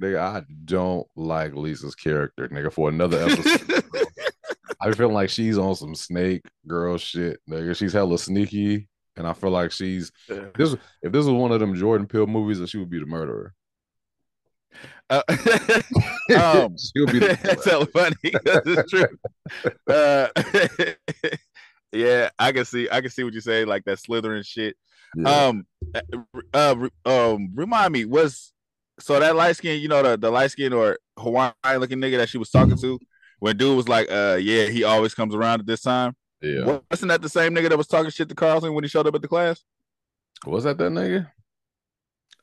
nigga, I don't like Lisa's character, nigga. For another episode, I feel like she's on some snake girl shit, nigga. She's hella sneaky, and I feel like she's this. If this was one of them Jordan Peele movies, then she would be the murderer. Uh, um, she would be. The that's so funny. That's true. Uh, yeah, I can see. I can see what you're saying, like that slithering shit. Yeah. Um, uh, uh, um, remind me, was so that light skin, you know, the, the light skin or Hawaiian looking nigga that she was talking to when dude was like, uh, yeah, he always comes around at this time. yeah. Wasn't that the same nigga that was talking shit to Carlton when he showed up at the class? Was that that nigga?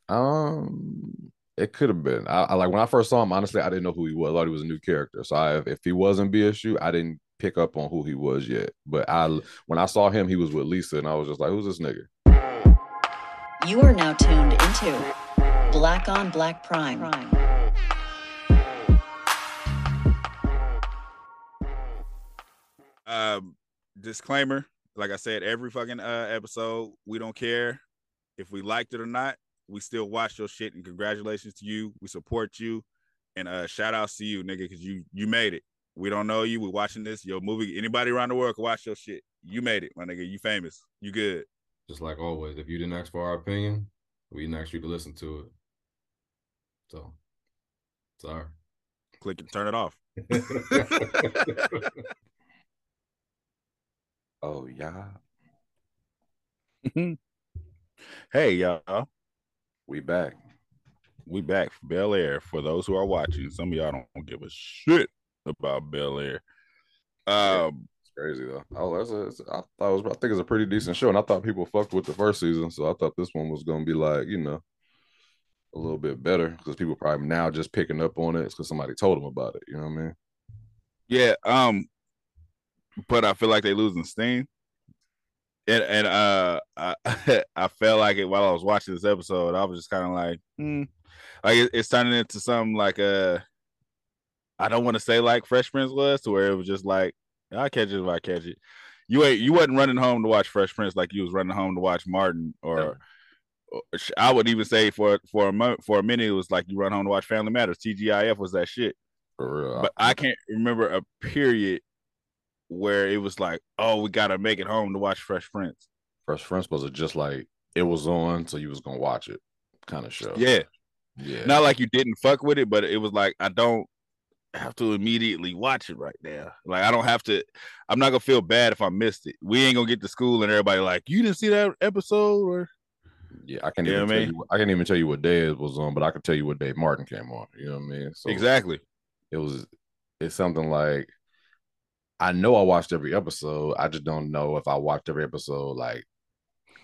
Um, it could have been. I, I like when I first saw him. Honestly, I didn't know who he was. I thought he was a new character. So I, if he wasn't BSU, I didn't pick up on who he was yet. But I, when I saw him, he was with Lisa, and I was just like, "Who's this nigga?" You are now tuned into Black on Black Prime. Um, disclaimer, like I said, every fucking uh episode, we don't care if we liked it or not. We still watch your shit, and congratulations to you. We support you, and uh shout outs to you, nigga, because you you made it. We don't know you. We're watching this. Your movie. Anybody around the world can watch your shit. You made it, my nigga. You famous. You good. Just like always, if you didn't ask for our opinion, we didn't ask you to listen to it. So, sorry. Click and turn it off. Oh yeah, hey y'all, we back. we back for Bel Air. For those who are watching, some of y'all don't give a shit about Bel Air. Um, It's crazy though. Oh, that's a, I thought it was. I think it's a pretty decent show, and I thought people fucked with the first season, so I thought this one was gonna be like you know a little bit better because people probably now just picking up on it because somebody told them about it. You know what I mean? Yeah, um, but I feel like they losing steam. And and uh I I felt like it while I was watching this episode, I was just kind of like, hmm. like it, it's turning into something like uh I don't want to say like Fresh Prince was to where it was just like I catch it if I catch it. You ain't you wasn't running home to watch Fresh Prince like you was running home to watch Martin or I would even say for for a month for a minute it was like you run home to watch Family Matters. TGIF was that shit For real. but I can't remember a period where it was like, oh, we gotta make it home to watch Fresh Prince. Fresh Prince was just like it was on, so you was gonna watch it, kind of show. Yeah, yeah. not like you didn't fuck with it, but it was like I don't have to immediately watch it right now. Like I don't have to. I'm not gonna feel bad if I missed it. We ain't gonna get to school and everybody like, you didn't see that episode or yeah, I can't You even I tell mean? you. I can't even tell you what day it was on, but I can tell you what day Martin came on. You know what I mean? So exactly. it was. It's something like I know I watched every episode. I just don't know if I watched every episode like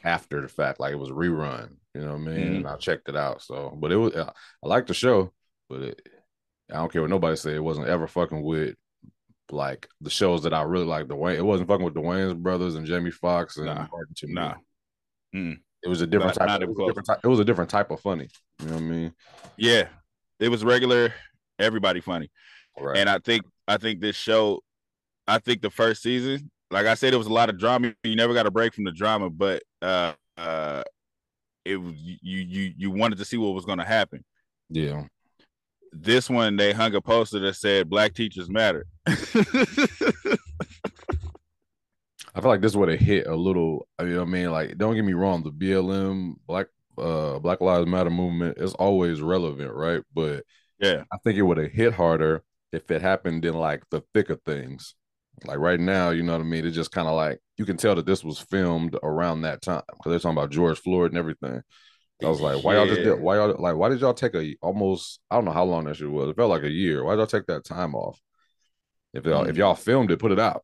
after the fact, like it was a rerun. You know what I mean? Mhm. And I checked it out. So, but it was. I like the show, but it, I don't care what nobody said. It wasn't ever fucking with like the shows that I really like. Dwayne. It wasn't fucking with Dwayne's brothers and Jamie Foxx and Nah. Martin. to. Nah. Mm. It was a different Not- type. not it, was a different type it was a different type of funny. You know what I mean? Yeah, it was regular. Everybody funny. Right. And I think I think this show, I think the first season, like I said, there was a lot of drama. You never got a break from the drama, but uh uh it was you you you wanted to see what was gonna happen. yeah. This one they hung a poster that said black teachers matter. I feel like this would have hit a little. You know what I mean? Like, don't get me wrong, the BLM Black uh Black Lives Matter movement is always relevant, right? But yeah. I think it would have hit harder if it happened in like the thick of things. Like right now, you know what I mean? It's just kind of like you can tell that this was filmed around that time because they're talking about George Floyd and everything. I was like, why y'all just did, why y'all like why did y'all take a almost I don't know how long that shit was. It felt like a year. Why did y'all take that time off? If y'all if Mm. y'all filmed it, put it out.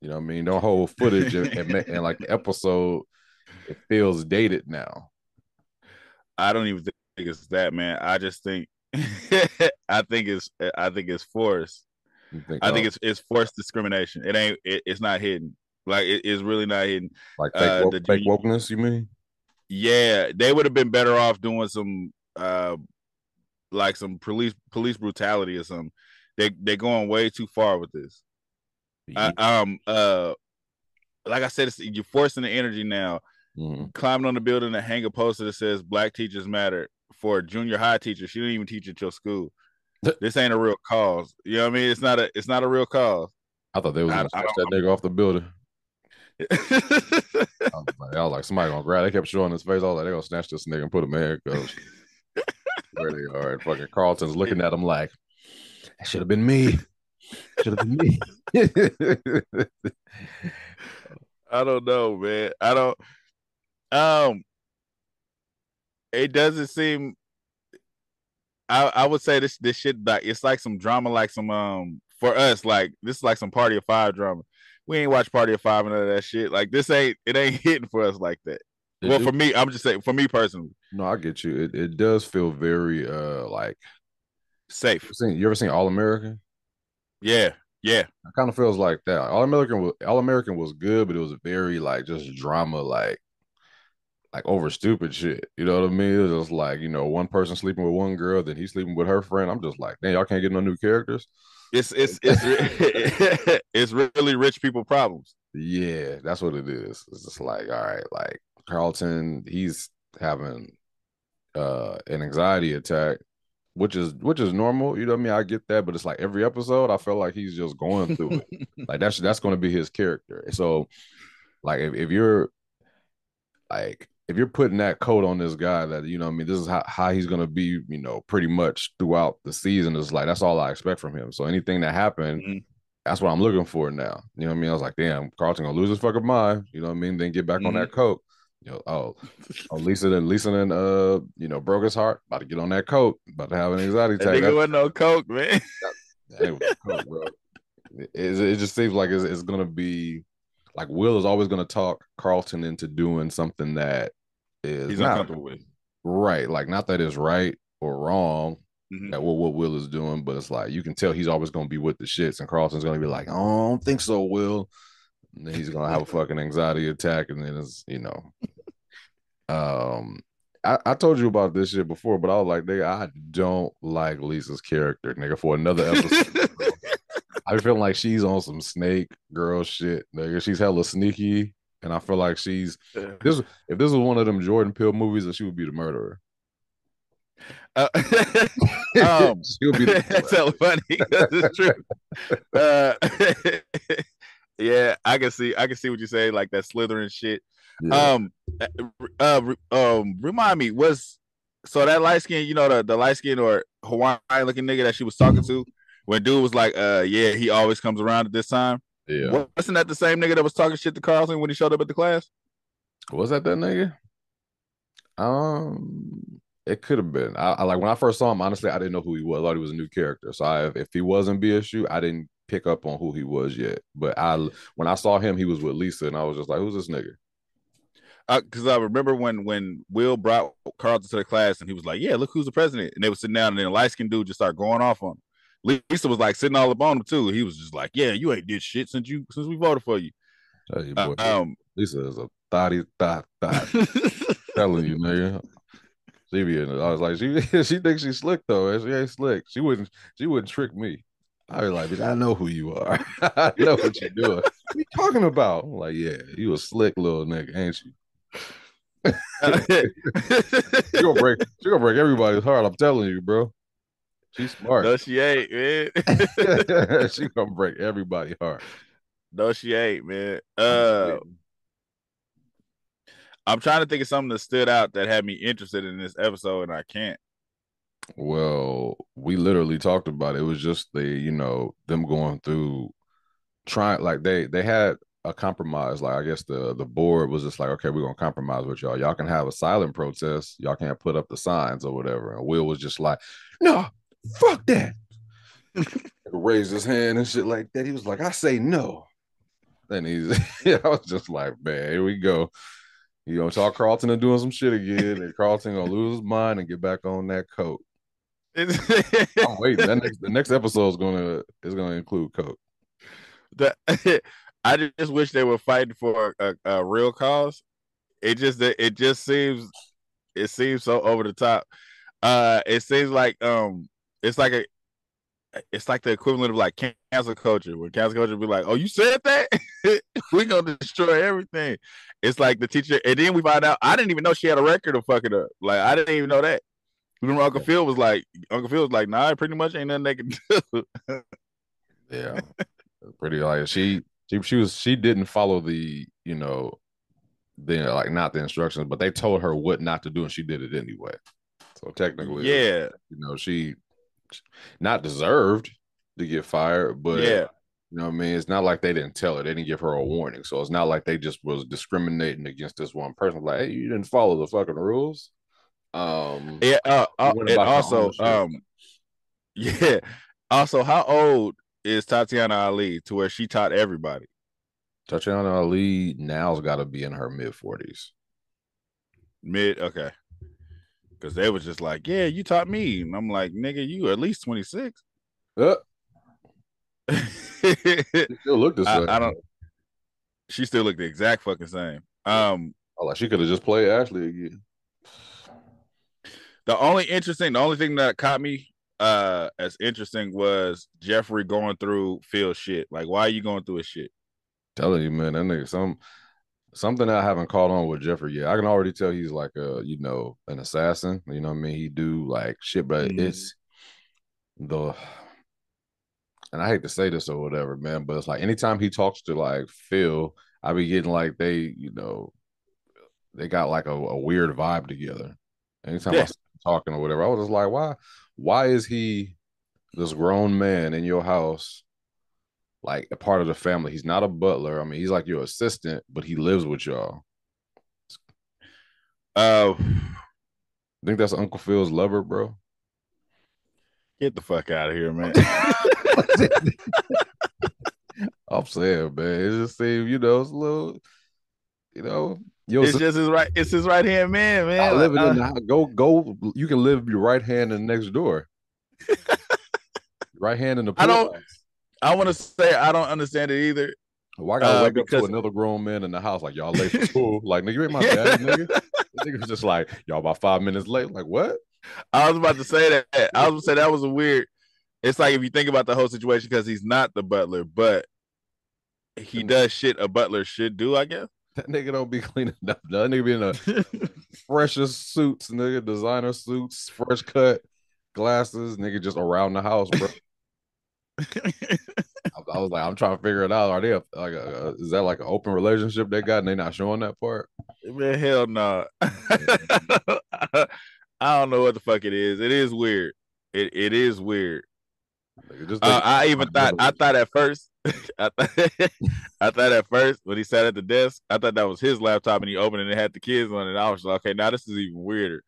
You know what I mean? The whole footage and, and, and like the episode, it feels dated now. I don't even think it's that man. I just think I think it's I think it's forced. Think, I think oh, it's it's forced discrimination. It ain't it, it's not hidden. Like it is really not hidden. like fake, uh, woke, the fake wokeness. You mean? Yeah, they would have been better off doing some uh like some police police brutality or something. They they're going way too far with this. I, um uh like I said, it's, you're forcing the energy now. Mhm. Climbing on the building and hang a poster that says "Black teachers matter." for a junior high teacher. She didn't even teach at your school. this ain't a real cause. You know what I mean? It's not a it's not a real cause. I thought they was gonna I- I snatch that nigga off the building. I was, like, I was like, somebody gonna grab. They kept showing his face. I was like, they gonna snatch this nigga and put him in handcuffs. Where they are, and fucking Carlton's looking at him like, that should have been me. Should have been me. I don't know, man. I don't. Um, it doesn't seem. I I would say this this shit like it's like some drama, like some um for us like this is like some Party of Five drama. We ain't watch Party of Five and none of that shit. Like this ain't it ain't hitting for us like that. It well, for me, I'm just saying for me personally, no, I get you. It it does feel very uh like safe. you ever seen, you ever seen All American? Yeah, yeah. It kind of feels like that. All American was All American was good, but it was very like just drama, like like over stupid shit. You know what I mean? It was just like you know one person sleeping with one girl, then he's sleeping with her friend. I'm just like, damn, y'all can't get no new characters. It's it's it's it's really rich people problems. Yeah, that's what it is. It's just like, all right, like Carlton, he's having uh an anxiety attack, which is which is normal. You know what I mean? I get that, but it's like every episode, I feel like he's just going through it. like that's that's going to be his character. So, like if, if you're like if you're putting that coat on this guy that you know what I mean this is how, how he's gonna be you know pretty much throughout the season is like that's all I expect from him so anything that happened Mhm. that's what I'm looking for now you know what I mean I was like damn Carlton gonna lose his fucking mind you know what I mean then get back on that coat you know oh oh Lisa and Lisa and uh you know broke his heart about to get on that coat about to have an anxiety That attack nigga wasn't no coke, man. that what bro. It, it it just seems like it's, it's gonna be like Will is always gonna talk Carlton into doing something that is He's not with. right. Like not that it's right or wrong Mhm. at what, what Will is doing, but it's like you can tell he's always gonna be with the shits, and Carlton's gonna be like, oh, I don't think so, Will. And then he's gonna have a fucking anxiety attack, and then it's you know. Um I, I told you about this shit before, but I was like, nigga, I don't like Lisa's character, nigga, for another episode. I feel like she's on some snake girl shit, nigga. She's hella sneaky, and I feel like she's this. If this was one of them Jordan Peele movies, then she would be the murderer. Uh, um, she would be the That's hella funny. That's true. Uh, yeah, I can see. I can see what you say, like that slithering shit. Yeah. Um, uh, re- um, remind me, was so that light skin, you know, the the light skin or Hawaiian looking nigga that she was talking to, when dude was like, uh, yeah, he always comes around at this time. yeah. Wasn't that the same nigga that was talking shit to Carlton when he showed up at the class? Was that that nigga? Um, it could have been. I, I like when I first saw him. Honestly, I didn't know who he was. I thought he was a new character. So I, if he wasn't BSU, I didn't pick up on who he was yet. But I, when I saw him, he was with Lisa, and I was just like, "Who's this nigga?" because I remember when when Will brought Carlton to the class and he was like, "Yeah, look who's the president," and they were sitting down, and then a light skinned dude just started going off on him. Lisa was like sitting all up on him too. He was just like, "Yeah, you ain't did shit since you since we voted for you." Hey, Uh, um, Lisa is a thotty thot thot. telling you, nigga. She be in it. I was like, she she thinks she's slick though. She ain't slick. She wouldn't she wouldn't trick me. I was like, I know who you are. I know what you're doing. What you talking about? I'm like, yeah, you a slick little nigga, ain't you? She gonna break she gonna break everybody's heart. I'm telling you, bro. She's smart. no, she ain't, man. she gonna break everybody's heart. no, she ain't, man. Uh, I'm trying to think of something that stood out that had me interested in this episode, and I can't. Well, we literally talked about it. It was just the, you know, them going through trying like they they had a compromise. Like I guess the the board was just like, okay, we're gonna compromise with y'all. Y'all can have a silent protest. Y'all can't put up the signs or whatever. And Will was just like, no, fuck that. Raised his hand and shit like that. He was like, I say no. Then he's yeah, I was just like, man, here we go. You know, talk Carlton and doing some shit again, and Carlton gonna lose his mind and get back on that coat. I'm waiting. That next the next episode is gonna is gonna include Coke. the, I just wish they were fighting for a, a real cause. It just it just seems it seems so over the top. Uh, it seems like um, it's like a it's like the equivalent of like cancel culture, where cancel culture be like, "Oh, you said that? we gonna destroy everything." It's like the teacher, and then we find out I didn't even know she had a record of fucking up. Like I didn't even know that. Remember, Uncle Phil was like, Uncle Phil was like, nah, pretty much ain't nothing they can do. Yeah, pretty like she she she was she didn't follow the you know the like not the instructions, but they told her what not to do, and she did it anyway. So technically, yeah, you know she not deserved to get fired, but yeah, you know what I mean? It's not like they didn't tell her. They didn't give her a warning. So it's not like they just was discriminating against this one person. Like, hey, you didn't follow the fucking rules. Um yeah, uh, uh, and also, um, yeah, also, how old is Tatyana Ali to where she taught everybody? Tatyana Ali now's gotta be in her mid forties. Mid, okay, because they was just like, yeah, you taught me, and I'm like, nigga, you at least twenty six. Uh, I, still looked the same. I don't. She still looked the exact fucking same. Um, Oh, like she could have just played Ashley again. The only interesting, the only thing that caught me uh as interesting was Jeffrey going through Phil's shit. Like, why are you going through his shit? Telling you, man, that nigga some something I haven't caught on with Jeffrey yet. I can already tell he's like a you know an assassin. You know what I mean? He do like shit, but Mhm. it's the and I hate to say this or whatever, man, but it's like anytime he talks to like Phil, I be getting like they, you know, they got like a, a weird vibe together. Anytime I Yeah. see him talking or whatever, I was just like, why, why is he this grown man in your house, like a part of the family? He's not a butler. I mean, he's like your assistant, but he lives with y'all. Uh, I think that's Uncle Phil's lover, bro. get the fuck out of here, man. I'm saying, man, it just seems, you know, it's a little, you know, yo, it's just his right. It's his right hand man, man. I live Like, in uh, the go go. You can live your right hand in the next door. right hand in the. I don't-. I want to say I don't understand it either. Why gotta uh, wake up to another grown man in the house like y'all late for school? like nigga, you ain't my dad, nigga. The nigga was just like y'all about five minutes late. Like what? I was about to say that. I was gonna say that was a weird. It's like if you think about the whole situation, because he's not the butler, but he does shit a butler should do, I guess. That nigga don't be cleaning up. That nigga be in the freshest suits, nigga, designer suits, fresh cut, glasses, nigga, just around the house, bro. I, I was like, I'm trying to figure it out. Are they a, like, a, is that like an open relationship they got and they not showing that part? Man, hell no. I don't know what the fuck it is. It is weird. It it is weird. Nigga, just Uh, I even thought I thought at first I thought, I thought at first when he sat at the desk, I thought that was his laptop and he opened it and it had the kids on it. I was like, okay, now this is even weirder.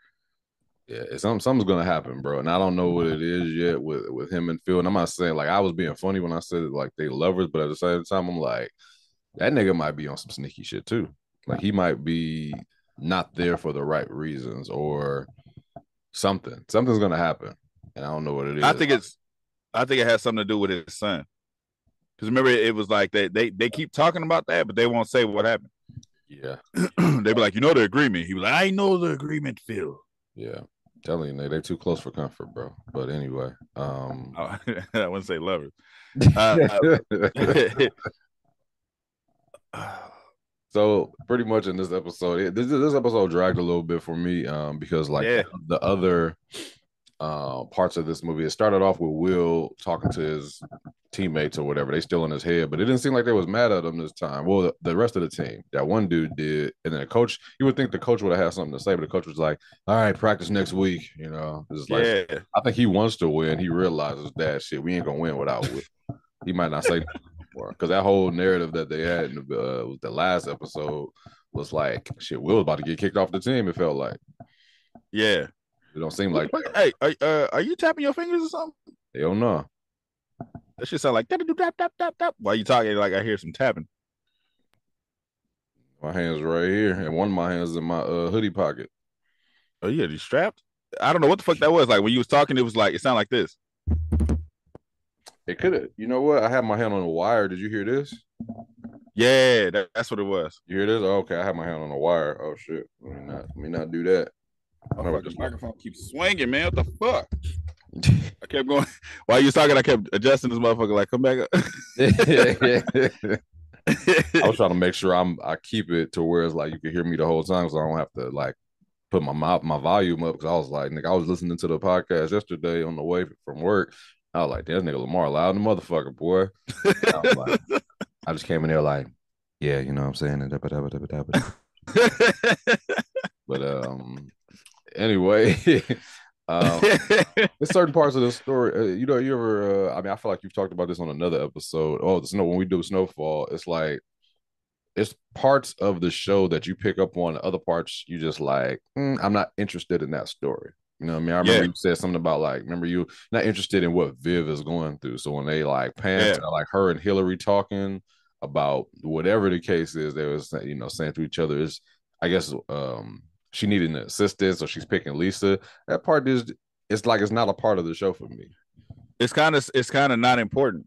Yeah, it's something's gonna happen, bro. And I don't know what it is yet with with him and Phil. And I'm not saying like I was being funny when I said like they lovers, but at the same time, I'm like that nigga might be on some sneaky shit too. Like he might be not there for the right reasons or something. Something's gonna happen, and I don't know what it is. I think it's I think it has something to do with his son. Because remember, it was like they, they they keep talking about that, but they won't say what happened. yeah, they be like, you know the agreement. He was like, I know the agreement, Phil. yeah. telling you, they they too close for comfort, bro. But anyway, um, Oh, I wouldn't say lovers. Uh, So pretty much in this episode, this this episode dragged a little bit for me, um, because like Yeah. the other uh, parts of this movie, it started off with Will talking to his teammates or whatever. They still in his head, but it didn't seem like they was mad at him this time. Well, the, the rest of the team, that one dude did, and then the coach. You would think the coach would have had something to say, but the coach was like, "All right, practice next week." You know, it's like yeah, I think he wants to win. He realizes that shit. We ain't gonna win without Will. He might not say because that whole narrative that they had in the, uh, the last episode was like shit. Will was about to get kicked off the team. It felt like yeah. It don't seem like hey, are, uh, are you tapping your fingers or something? don't know. That shit sound like tap tap tap tap tap. While you talking, like I hear some tapping. My hands right here, and one of my hands in my uh, hoodie pocket. Oh yeah, you strapped? I don't know what the fuck that was. Like when you was talking, it was like it sounded like this. It could have. You know what? I had my hand on the wire. Did you hear this? Yeah, that, that's what it was. You hear this? Oh, okay, I had my hand on the wire. Oh shit. Let me not. Let me not do that. Never fucking just- microphone keeps swinging, man. What the fuck? I kept going while you was talking. I kept adjusting this motherfucker. Like, come back up. I was trying to make sure I'm I keep it to where it's like you can hear me the whole time, so I don't have to like put my mouth my volume up because I was like, nigga, I was listening to the podcast yesterday on the way from work. I was like, damn, nigga Lamar loud in the motherfucker, boy. I, was like, I just came in there like, yeah, you know what I'm saying? But um, anyway, um, there's certain parts of the story. Uh, you know, you ever? Uh, I mean, I feel like you've talked about this on another episode. Oh, the snow when we do snowfall, it's like it's parts of the show that you pick up on. Other parts you just like. Mm, I'm not interested in that story. You know what I mean? I remember Yeah. you said something about like, remember you not interested in what Viv is going through. So when they like pan Yeah. like her and Hilary talking about whatever the case is, they was you know saying to each other is, I guess um she needed an assistant, so she's picking Lisa. That part is it's like it's not a part of the show for me. it's kind of it's kind of not important.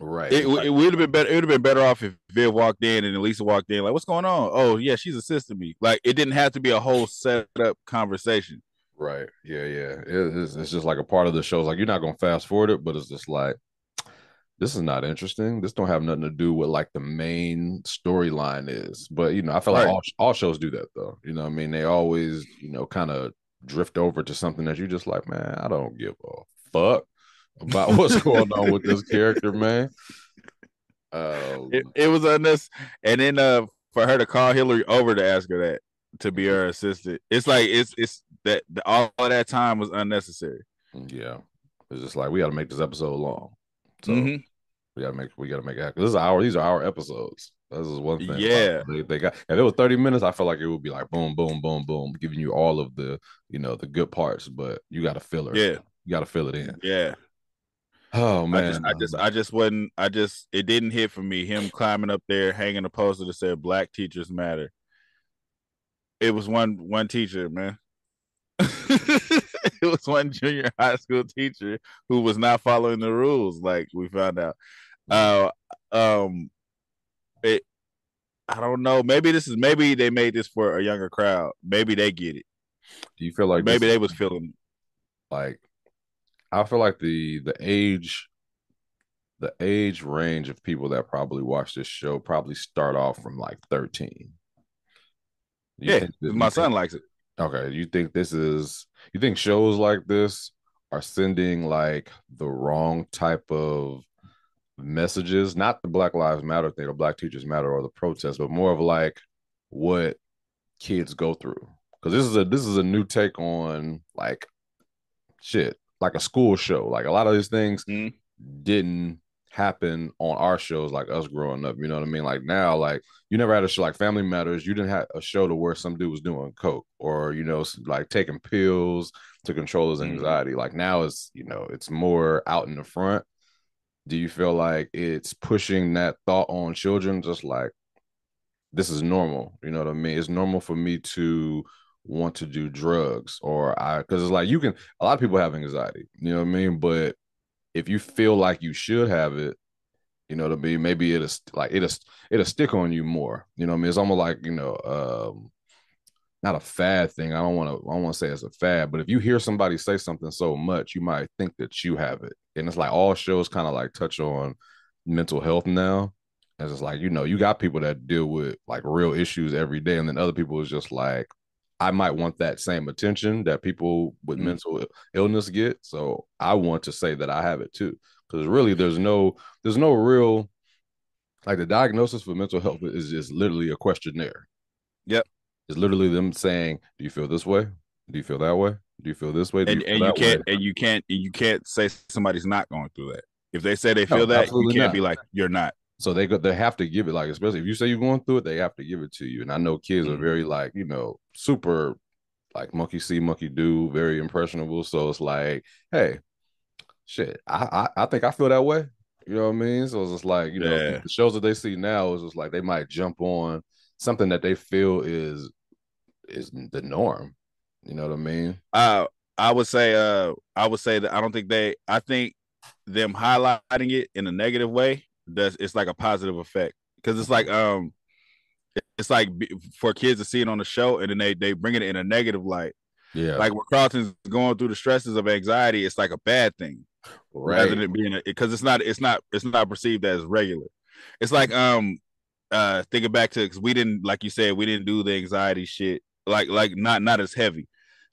Right. It, it would have been better. It would have been better off if Viv walked in and Elisa walked in. Like, what's going on? Oh, yeah, she's assisting me. Like, it didn't have to be a whole set up conversation. Right. Yeah, yeah. It is it's just like a part of the show. It's like you're not gonna fast forward it, but it's just like this is not interesting. This don't have nothing to do with like the main storyline is. But you know, I feel like all all shows do that though. You know what I mean? They always, you know, kind of drift over to something that you just like, man, I don't give a fuck about what's going on with this character, man. Um, It, it was unnecessary. And then uh, for her to call Hilary over to ask her that to be her assistant, it's like it's it's that the, all of that time was unnecessary. yeah. It's just like we gotta make this episode long. So Mhm. We gotta make we gotta make it happen. This is our these are our episodes. This is one thing. Yeah. they, they got. If it was thirty minutes, I feel like it would be like boom, boom, boom, boom, giving you all of the you know the good parts. But you got to fill it. Yeah. you got to fill it in. Yeah, Oh I man, just, I just, I just wasn't. I just, it didn't hit for me. Him climbing up there, hanging a poster that said "Black teachers matter." It was one, one teacher, man. it was one junior high school teacher who was not following the rules. Like we found out. Uh, um, it. I don't know. Maybe this is maybe they made this for a younger crowd. Maybe they get it. do you feel like maybe they was feeling. like? I feel like the the age, the age range of people that probably watch this show probably start off from like thirteen. You Yeah, that- my son think- likes it. Okay, you think this is you think shows like this are sending like the wrong type of messages, not the Black Lives Matter thing or Black Teachers Matter or the protest, but more of like what kids go through. Cuz this is a this is a new take on like shit, like a school show. Like a lot of these things Mhm. didn't happen on our shows like us growing up. You know what I mean? Like now, like you never had a show like Family Matters. You didn't have a show to where some dude was doing coke or you know like taking pills to control his Mhm. anxiety. Like now, it's you know it's more out in the front. Do you feel like it's pushing that thought on children? Just like this is normal. You know what I mean? It's normal for me to want to do drugs or I because it's like you can a lot of people have anxiety, you know what I mean? But if you feel like you should have it, you know to be maybe it'll like it'll it'll stick on you more. You know I mean? It's almost like, you know, um not a fad thing. I don't want to I don't want to say it's a fad, but if you hear somebody say something so much, you might think that you have it. And it's like all shows kind of like touch on mental health now. And it's like, you know, you got people that deal with like real issues every day, and then other people is just like, I might want that same attention that people with Mhm. mental illness get. So I want to say that I have it too. Because really there's no there's no real like the diagnosis for mental health is just literally a questionnaire. Yep. It's literally them saying, Do you feel this way? Do you feel that way? Do you feel this way? Do and feel and you can't way? and you can't and you can't say somebody's not going through that. If they say they No, feel that, you can't not. be like you're not. So they go, they have to give it like especially if you say you're going through it, they have to give it to you. And I know kids are Mhm. very like you know super like monkey see monkey do, very impressionable. So it's like, hey, shit, I I, I think I feel that way. You know what I mean? So it's just like you know Yeah. the shows that they see now is just like they might jump on something that they feel is is the norm. You know what I mean? Uh I would say uh I would say that I don't think they I think them highlighting it in a negative way does it's like a positive effect. Because it's like um it's like for kids to see it on the show and then they they bring it in a negative light. Yeah, like when Carlton's going through the stresses of anxiety it's like a bad thing. Rather than being because it's not it's not it's not perceived as regular. It's like um uh thinking back to because we didn't like you said we didn't do the anxiety shit like like not not as heavy.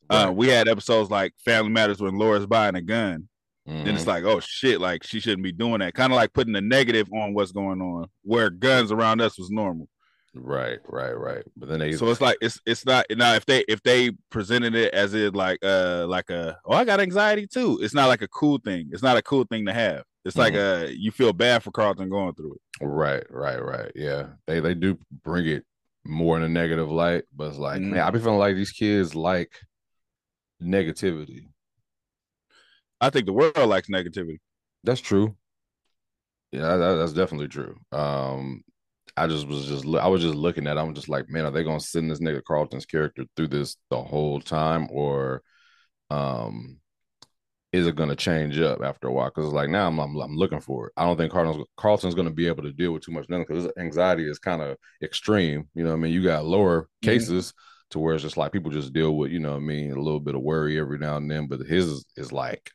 Uh, we had episodes like Family Matters when Laura's buying a gun. Then Mhm. it's like, oh shit, like she shouldn't be doing that. Kind of like putting a negative on what's going on, where guns around us was normal. right, right, right. But then they So it's like it's it's not now if they if they presented it as it like uh like a oh I got anxiety too. It's not like a cool thing. It's not a cool thing to have. It's like uh you feel bad for Carlton going through it. Right, right, right. Yeah, they they do bring it more in a negative light, but it's like, Mhm. man, I be feeling like these kids like negativity. I think the world likes negativity. That's true. Yeah, that, that's definitely true. Um, I just was just I was just looking at. it, I'm just like, man, are they gonna send this nigga Carlton's character through this the whole time, or um, is it gonna change up after a while? Because like now I'm, I'm I'm looking for it. I don't think Carlton's Carlton's gonna be able to deal with too much nothing because his anxiety is kind of extreme. You know, what I mean, you got lower cases to where it's just like people just deal with, you know, what I mean, a little bit of worry every now and then, but his is, is like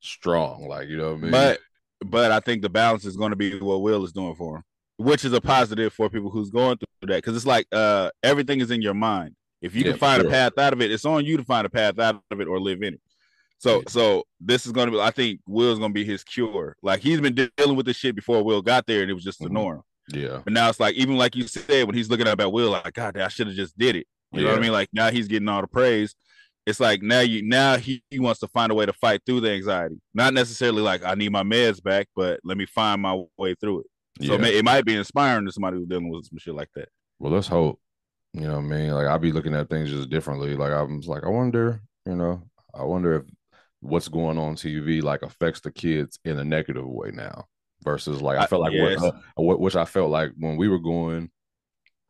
strong, like you know what I mean. But but I think the balance is going to be what Will is doing for him, which is a positive for people who's going through that because it's like uh everything is in your mind. If you Yeah, can find sure. a path out of it, it's on you to find a path out of it or live in it. So Yeah. so this is going to be. I think Will's going to be his cure. Like he's been dealing with this shit before Will got there, and it was just the Mhm. norm. yeah, But now it's like even like you said when he's looking up at Will, like God, I should have just did it. You know what I mean? Like now he's getting all the praise. It's like now you now he, he wants to find a way to fight through the anxiety. Not necessarily like I need my meds back, but let me find my way through it. So yeah. it, may, it might be inspiring to somebody who's dealing with some shit like that. Well, let's hope. You know what I mean? Like I'll be looking at things just differently. Like I'm just like, I wonder, you know, I wonder if what's going on TV like affects the kids in a negative way now versus like I I- felt like yes. what, uh, what which I felt like when we were going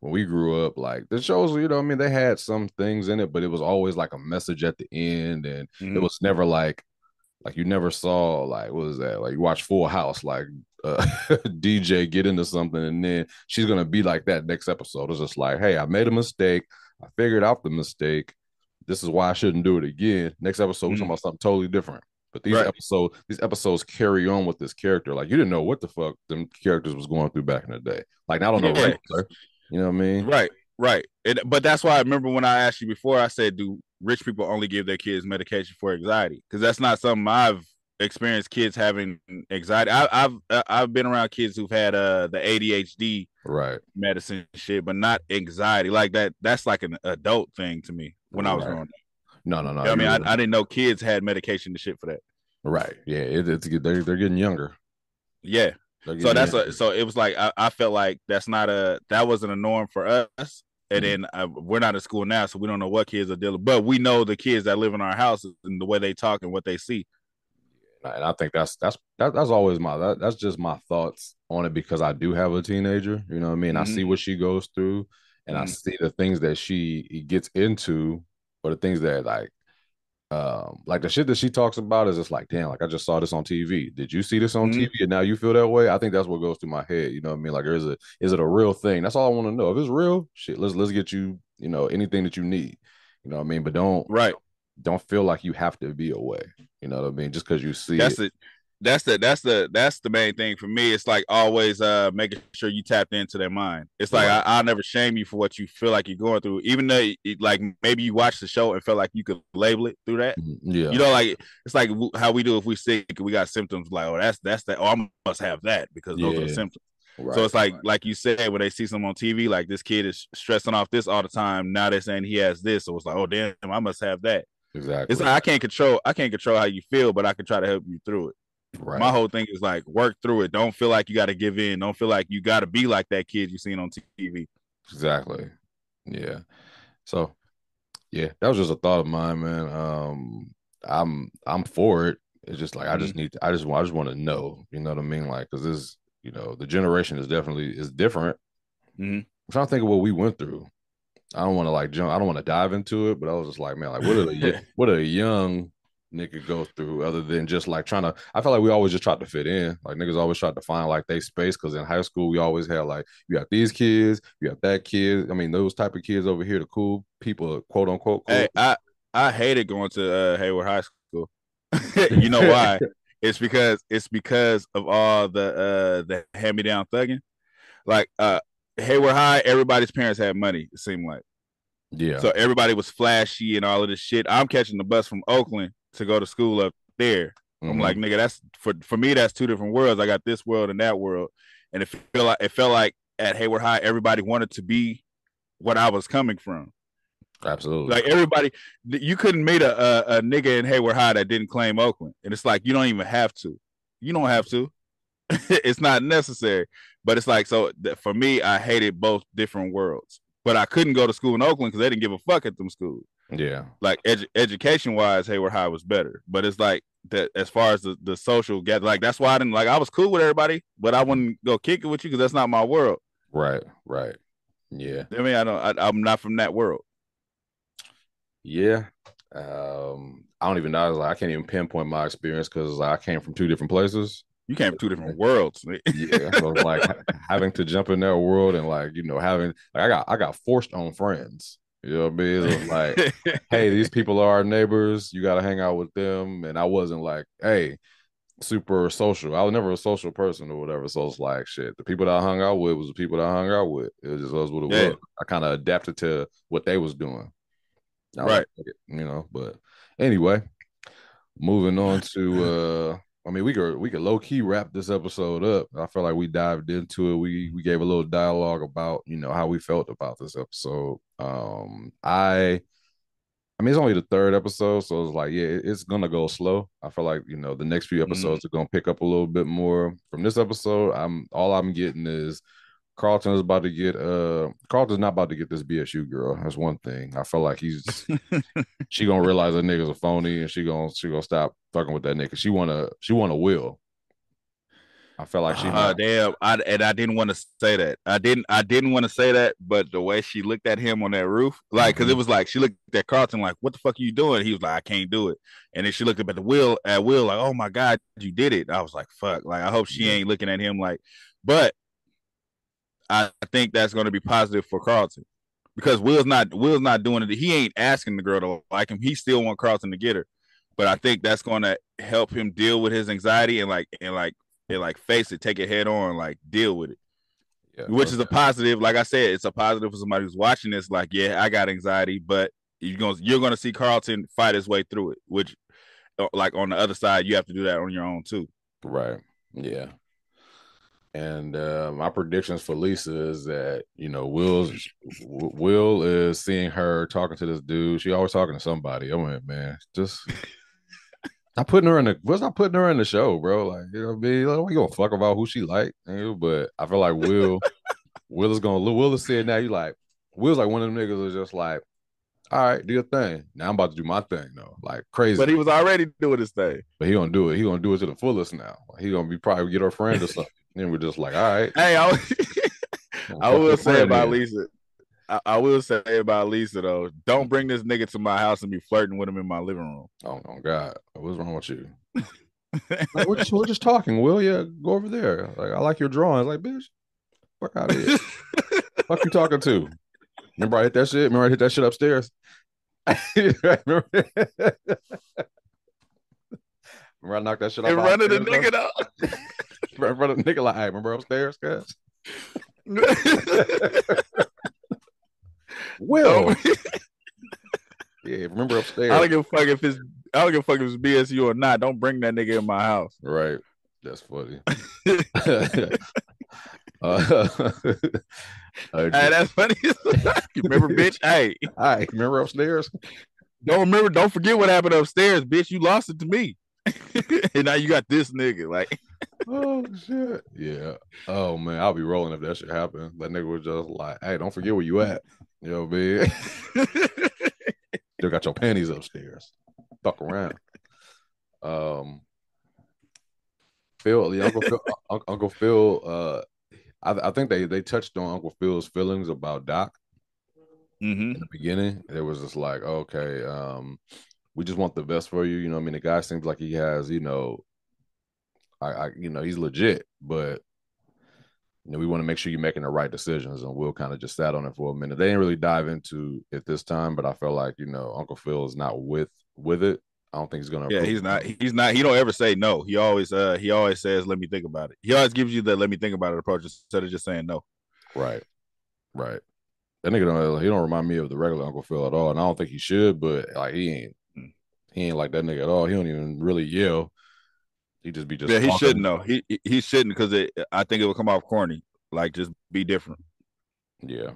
when we grew up, like the shows, you know, I mean, they had some things in it, but it was always like a message at the end, and it Mhm. was never like like you never saw like what was that like you watch Full House like uh, DJ get into something and then she's gonna be like that next episode. It's just like, hey, I made a mistake. I figured out the mistake. This is why I shouldn't do it again. Next episode, we're talking Mhm. about something totally different. But these Right. episodes, these episodes carry on with this character. Like you didn't know what the fuck them characters was going through back in the day. Like the Yeah. regular. You know what I mean? Right, right. But that's why I remember when I asked you before, I said, do rich people only give their kids medication for anxiety? Because that's not something I've experienced kids having anxiety. I, I've uh, I've been around kids who've had uh the ADHD Right. medicine shit, but not anxiety. Like that, that's like an adult thing to me when I was Right. growing up. No, no, no. I mean, I, I didn't know kids had medication and shit for that. right. Yeah, it, it's they're they're getting younger. Yeah. So that's a, so it was like I, I felt like that's not a that wasn't a norm for us. And Mhm. then uh, we're not in school now, so we don't know what kids are dealing. But we know the kids that live in our houses and the way they talk and what they see. and I think that's that's that, that's always my that, that's just my thoughts on it because I do have a teenager, you know what I mean? I Mhm. see what she goes through and I Mhm. see the things that she gets into or the things that like um like the shit that she talks about is just like damn like I just saw this on TV. Did you see this on Mhm. TV and now you feel that way? I think that's what goes through my head, you know what I mean? Like is it is it a real thing? That's all I want to know. If it's real, shit, let's let's get you, you know, anything that you need. You know what I mean? But don't Right. don't feel like you have to be away. You know what I mean? Just because you see That's it. it. That's the that's the that's the main thing for me. It's like always uh making sure you tapped into their mind. It's like Right. I, I'll never shame you for what you feel like you're going through, even though it, like maybe you watched the show and felt like you could label it through that. Yeah. You know, like it's like how we do if we sick and we got symptoms. Like, oh, that's that's that. Oh, I must have that because those are the symptoms. Right, so it's like right. like you said when they see someone on TV, like this kid is stressing off this all the time. Now they're saying he has this, so it's like, oh damn, I must have that. exactly. It's like I can't control I can't control how you feel, but I can try to help you through it. Right. My whole thing is like work through it. Don't feel like you got to give in. Don't feel like you got to be like that kid you seen on TV. exactly. Yeah. So yeah, that was just a thought of mine, man. Um I'm I'm for it. It's just like I Mm-hmm. just need to, I just want I just want to know, you know what I mean? Like cuz this, you know, the generation is definitely is different. Mhm. I'm trying to think of what we went through. I don't want to like jump, I don't want to dive into it, but I was just like, man, like what are the what are a young nigga go through other than just like trying to I feel like we always just tried to fit in. Like niggas always tried to find like they space because in high school we always had like you got these kids, you got that kid. I mean, those type of kids over here, the cool people, quote unquote cool. Hey, I I hated going to uh, Hayward High School. you know why? it's because it's because of all the uh the hand me down thugging. Like uh Hayward High, everybody's parents had money. It seemed like Yeah. So everybody was flashy and all of this shit. I'm catching the bus from Oakland to go to school up there. I'm Mhm. like, nigga, that's for for me. That's two different worlds. I got this world and that world, and it feel like it felt like at Hayward High, everybody wanted to be what I was coming from. absolutely. Like everybody, you couldn't meet a, a a nigga in Hayward High that didn't claim Oakland, and it's like you don't even have to. You don't have to. it's not necessary. But it's like so for me, I hated both different worlds. But I couldn't go to school in Oakland because they didn't give a fuck at them schools. Yeah. Like edu- education wise, Hayward High was better. But it's like that as far as the, the social get like that's why I didn't like I was cool with everybody, but I wouldn't go kick it with you because that's not my world. Right. Right. Yeah. I mean, I don't. I, I'm not from that world. Yeah. Um, I don't even know. I, like, I can't even pinpoint my experience because like, I came from two different places. You came from two different worlds. Yeah. so like having to jump in that world and like, you know, having like I got I got forced on friends. You know what I mean? It was like, hey, these people are our neighbors. You gotta hang out with them. And I wasn't like, hey, super social. I was never a social person or whatever. So it's like shit. The people that I hung out with was the people that I hung out with. It was just was what it Yeah. was. I kind of adapted to what they was doing. Was Right. like, you know, but anyway, moving on to uh I mean we could we could low key wrap this episode up. I feel like we dived into it. We we gave a little dialogue about, you know, how we felt about this episode. Um I I mean, it's only the third episode, so it's like, yeah, it's gonna go slow. I feel like you know the next few episodes are gonna pick up a little bit more. From this episode, I'm all I'm getting is Carlton is about to get uh Carlton's not about to get this BSU girl. That's one thing. I feel like he's she gonna realize that nigga's a phony and she gonna she gonna stop fucking with that nigga. She wanna she wanna will. I felt like she uh, damn, I, and I didn't want to say that. I didn't. I didn't want to say that, but the way she looked at him on that roof, like, because it was like she looked at Carlton, like, "What the fuck are you doing?" He was like, "I can't do it." And then she looked up at the wheel, at Will, like, "Oh my god, you did it!" I was like, "Fuck!" Like, I hope she ain't looking at him like, but I think that's going to be positive for Carlton because Will's not Will's not doing it. He ain't asking the girl to like him. He still want Carlton to get her, but I think that's going to help him deal with his anxiety and like and like and like face it, take it head on, like deal with it. Yeah, Which is a positive. Like I said, it's a positive for somebody who's watching this. Like, yeah, I got anxiety, but you're gonna you're gonna see Carlton fight his way through it. Which, uh, like on the other side, you have to do that on your own too. Right. Yeah. And uh, my predictions for Lisa is that you know Will's Will is seeing her talking to this dude. She always talking to somebody. I went, man, just not putting her in the. What's not putting her in the show, bro? Like you know, what I mean, like, we gonna fuck about who she like, you but I feel like Will, Will is gonna. Will is saying now. You like Will's like one of them niggas is just like, all right, do your thing. Now I'm about to do my thing though, like crazy. But he was already doing his thing. But he gonna do it. He gonna do it to the fullest now. He gonna be probably get her friend or something. Then we're just like, all right. Hey, I, I will say about. Lisa. I, I will say about Lisa though. Don't bring this nigga to my house and be flirting with him in my living room. Oh, oh God, what's wrong with you? Like, we're just we're just talking. Will yeah, go over there. Like I like your drawings. Like bitch, fuck out of here. fuck you talking to? Remember I hit that shit. Remember I hit that shit upstairs. remember, I knocked that shit off front of the nigga though. In front of the nigga. Like, hey, remember upstairs, guys? Will, yeah, remember upstairs. I don't give a fuck if it's I don't give a fuck if it's BSU or not. Don't bring that nigga in my house. Right. That's funny. uh, Hey, that's funny. you remember, bitch? Hey, Hi, remember upstairs? don't remember. Don't forget what happened upstairs, bitch. You lost it to me, and now you got this nigga. Like, Oh shit. Yeah. Oh man, I'll be rolling if that shit happened. That nigga was just like, hey, don't forget where you at. You know what I mean? Still got your panties upstairs. Fuck around. Um Phil, the Uncle Phil, Uncle Phil, uh I, I think they they touched on Uncle Phil's feelings about Doc. hmm in the beginning, it was just like, okay, um, we just want the best for you. You know, what I mean, the guy seems like he has, you know, I, I you know, he's legit, but you know, we want to make sure you're making the right decisions, and we'll kind of just sat on it for a minute. They didn't really dive into it this time, but I felt like you know, Uncle Phil is not with with it. I don't think he's gonna. yeah, he's not. He's not. He don't ever say no. He always, uh, he always says, "Let me think about it." He always gives you the "let me think about it" approach instead of just saying no. Right. Right. That nigga don't he don't remind me of the regular Uncle Phil at all, and I don't think he should. But like he ain't he ain't like that nigga at all. He don't even really yell. He just be just yeah, he shouldn't know. He he- he shouldn't because it. I think it would come off corny. Like just be different. Yeah,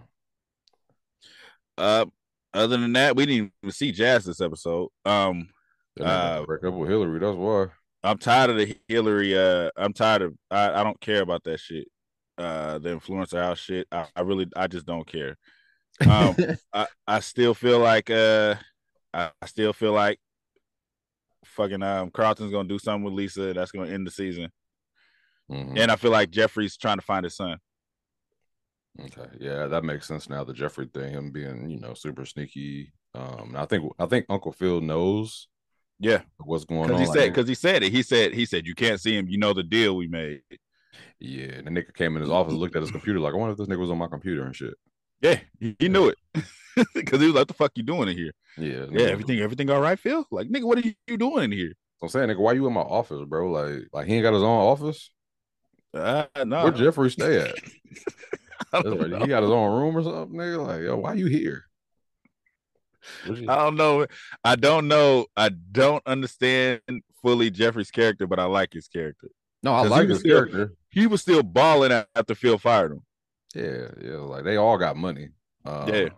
Uh, other than that, we didn't even see Jazz this episode. Um, Uh, break up with Hilary. That's why. I'm tired of the Hilary. Uh, I'm tired of. I, I don't care about that shit. Uh, the influencer house shit. I, I really, I just don't care. Um, I, I still feel like. Uh, I, I still feel like. Fucking um, Carlton's gonna do something with Lisa. That's gonna end the season, Mhm. and I feel like Jeffrey's trying to find his son. Okay, yeah, that makes sense now. The Jeffrey thing, him being you know super sneaky. Um, I think I think Uncle Phil knows Yeah, what's going because on. he said because he said it. He said he said you can't see him. You know the deal we made. yeah, and the nigga came in his office, looked at his computer, like I wonder if this nigga was on my computer and shit. Yeah, he, knew it because he was like, "What the fuck you doing in here?" Yeah, Yeah, everything everything all right, Phil? Like, nigga, what are you, doing in here? I'm saying, nigga, why you in my office, bro? Like, like he ain't got his own office. Uh, no, Where Jeffrey stay at? I That's don't, right. He got his own room or something, nigga. Like, yo, why you here? You- I don't know. I don't know. I don't understand fully Jeffrey's character, but I like his character. No, I like his still- character. He was still balling after Phil fired him. Yeah, yeah. Like they all got money. Uh, Yeah.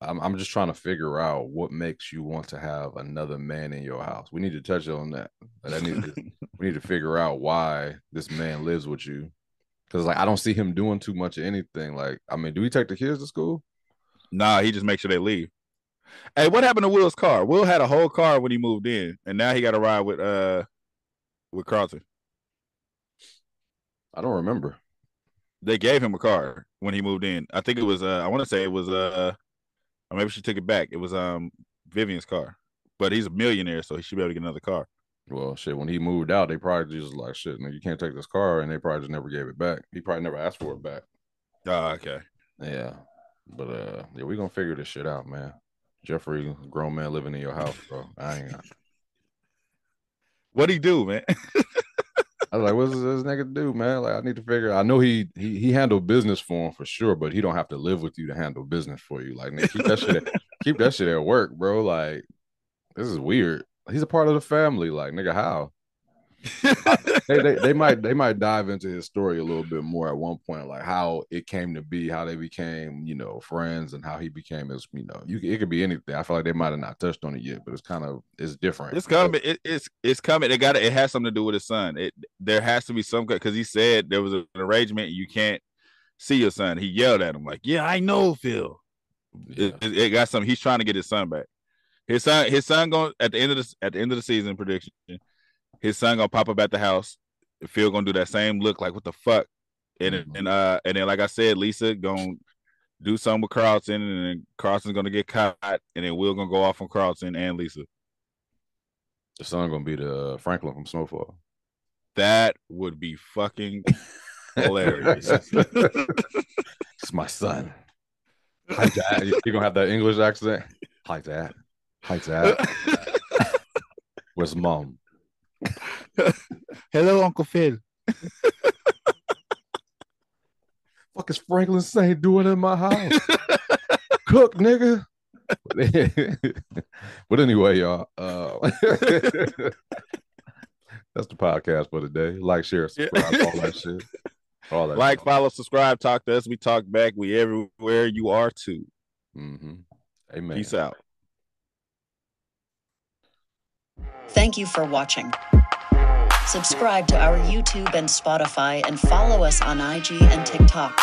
I'm I'm just trying to figure out what makes you want to have another man in your house. We need to touch on that. Need to, we need to figure out why this man lives with you. Cause like I don't see him doing too much of anything. Like, I mean, do we take the kids to school? Nah, he just makes sure they leave. Hey, what happened to Will's car? Will had a whole car when he moved in, and now he got to ride with uh with Carlton. I don't remember. They gave him a car when he moved in. I think it was uh I want to say it was uh or maybe she took it back. It was um Vivian's car. But he's a millionaire, so he should be able to get another car. Well, shit, when he moved out, they probably just like shit, you can't take this car, and they probably just never gave it back. He probably never asked for it back. Oh, okay. Yeah. But uh yeah, we gonna figure this shit out, man. Jeffrey, grown man living in your house, bro. I ain't What'd he do, man? I was like, what's this, this nigga do, man? Like, I need to figure. I know he he he handled business for him for sure, but he don't have to live with you to handle business for you. Like, nigga, keep that shit, at, keep that shit at work, bro. Like, this is weird. He's a part of the family. Like, nigga, how? They, they they might they might dive into his story a little bit more at one point, like how it came to be, how they became, you know, friends, and how he became his, you know, you it could be anything. I feel like they might have not touched on it yet, but it's kind of it's different. it's coming. It, it's it's coming. It got it has something to do with his son. It there has to be some because he said there was an arrangement. You can't see your son. He yelled at him like, "Yeah, I know, Phil." Yeah. It, it, got something. He's trying to get his son back. His son, his son going at the end of the at the end of the season prediction. His son gonna pop up at the house. Phil gonna do that same look like what the fuck, and Mhm. and uh and then like I said, Lisa gonna do something with Carlton, and then Carlton's gonna get caught, and then Will gonna go off on Carlton and Lisa. The son gonna be the uh, Franklin from Snowfall. That would be fucking hilarious. it's my son. Hi, dad. You you gonna have that English accent? Hi, dad. Hi, dad. Where's mom? Hello, Uncle Phil. Fuck is Franklin Saint doing in my house? Cook, nigga. but anyway, y'all. Uh, that's the podcast for today. Like, share, subscribe, all that shit. All that. Like, follow, subscribe, talk to us. We talk back. We everywhere you are too. Mm-hmm. Amen. Peace out. Thank you for watching. Subscribe to our YouTube and Spotify and follow us on IG and TikTok.